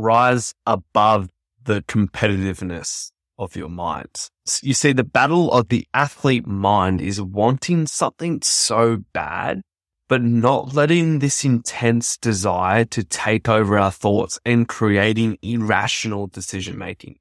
rise above the competitiveness of your mind. You see, the battle of the athlete mind is wanting something so bad, but not letting this intense desire to take over our thoughts and creating irrational decision making.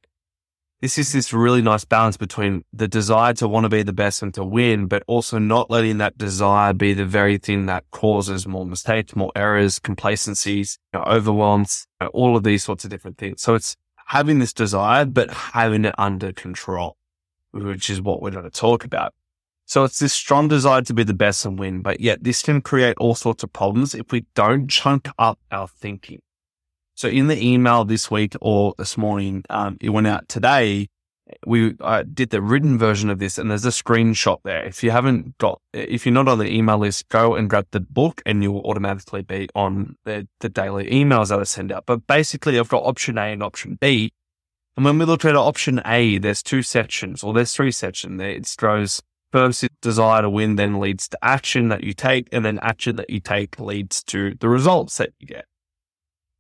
This is this really nice balance between the desire to want to be the best and to win, but also not letting that desire be the very thing that causes more mistakes, more errors, complacencies, you know, overwhelms, you know, all of these sorts of different things. So it's having this desire, but having it under control, which is what we're going to talk about. So it's this strong desire to be the best and win, but yet this can create all sorts of problems if we don't chunk up our thinking. So in the email this week or this morning, um, it went out today. We uh, did the written version of this, and there's a screenshot there. If you haven't got, if you're not on the email list, go and grab the book, and you'll automatically be on the, the daily emails that I send out. But basically, I've got option A and option B. And when we look at option A, there's two sections, or there's three sections. It goes first desire to win, then leads to action that you take, and then action that you take leads to the results that you get.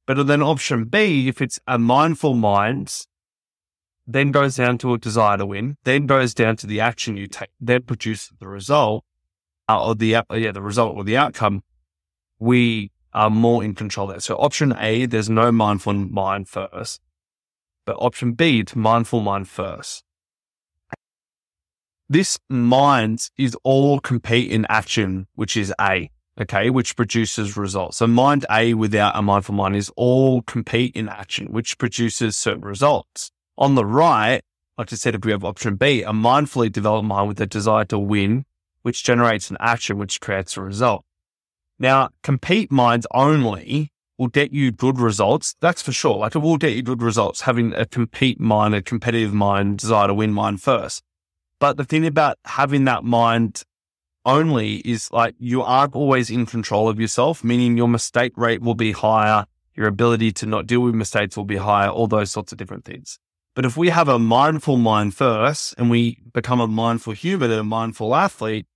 But then option B, if it's a mindful mind, then goes down to a desire to win, then goes down to the action you take, then produces the result, uh, or the yeah the result or the outcome. We are more in control there. So option A, there's no mindful mind first, but option B, it's mindful mind first. This mind is all compete in action, which is A, okay, which produces results. So mind A without a mindful mind is all compete in action, which produces certain results. On the right, like I said, if we have option B, a mindfully developed mind with a desire to win, which generates an action, which creates a result. Now, compete minds only will get you good results. That's for sure. Like it will get you good results having a compete mind, a competitive mind, desire to win mind first. But the thing about having that mind only is like you aren't always in control of yourself, meaning your mistake rate will be higher, your ability to not deal with mistakes will be higher, all those sorts of different things. But if we have a mindful mind first and we become a mindful human and a mindful athlete,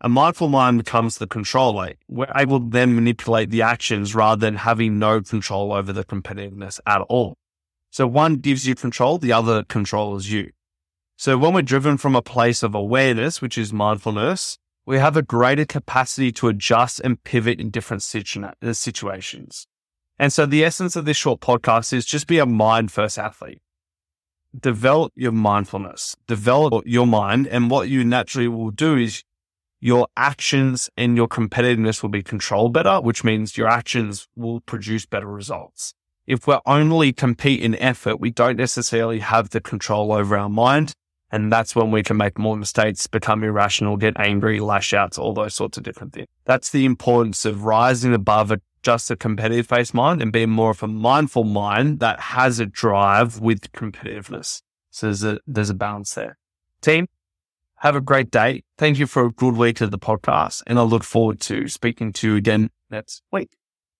a mindful mind becomes the controller. We're able to then manipulate the actions rather than having no control over the competitiveness at all. So one gives you control, the other controls you. So when we're driven from a place of awareness, which is mindfulness, we have a greater capacity to adjust and pivot in different situ- uh, situations. And so the essence of this short podcast is just be a mind first athlete. Develop your mindfulness, develop your mind. And what you naturally will do is your actions and your competitiveness will be controlled better, which means your actions will produce better results. If we're only compete in effort, we don't necessarily have the control over our mind and that's when we can make more mistakes, become irrational, get angry, lash out, all those sorts of different things. That's the importance of rising above a, just a competitive face mind and being more of a mindful mind that has a drive with competitiveness. So there's a, there's a balance there. Team, have a great day. Thank you for a good week of the podcast. And I look forward to speaking to you again next week.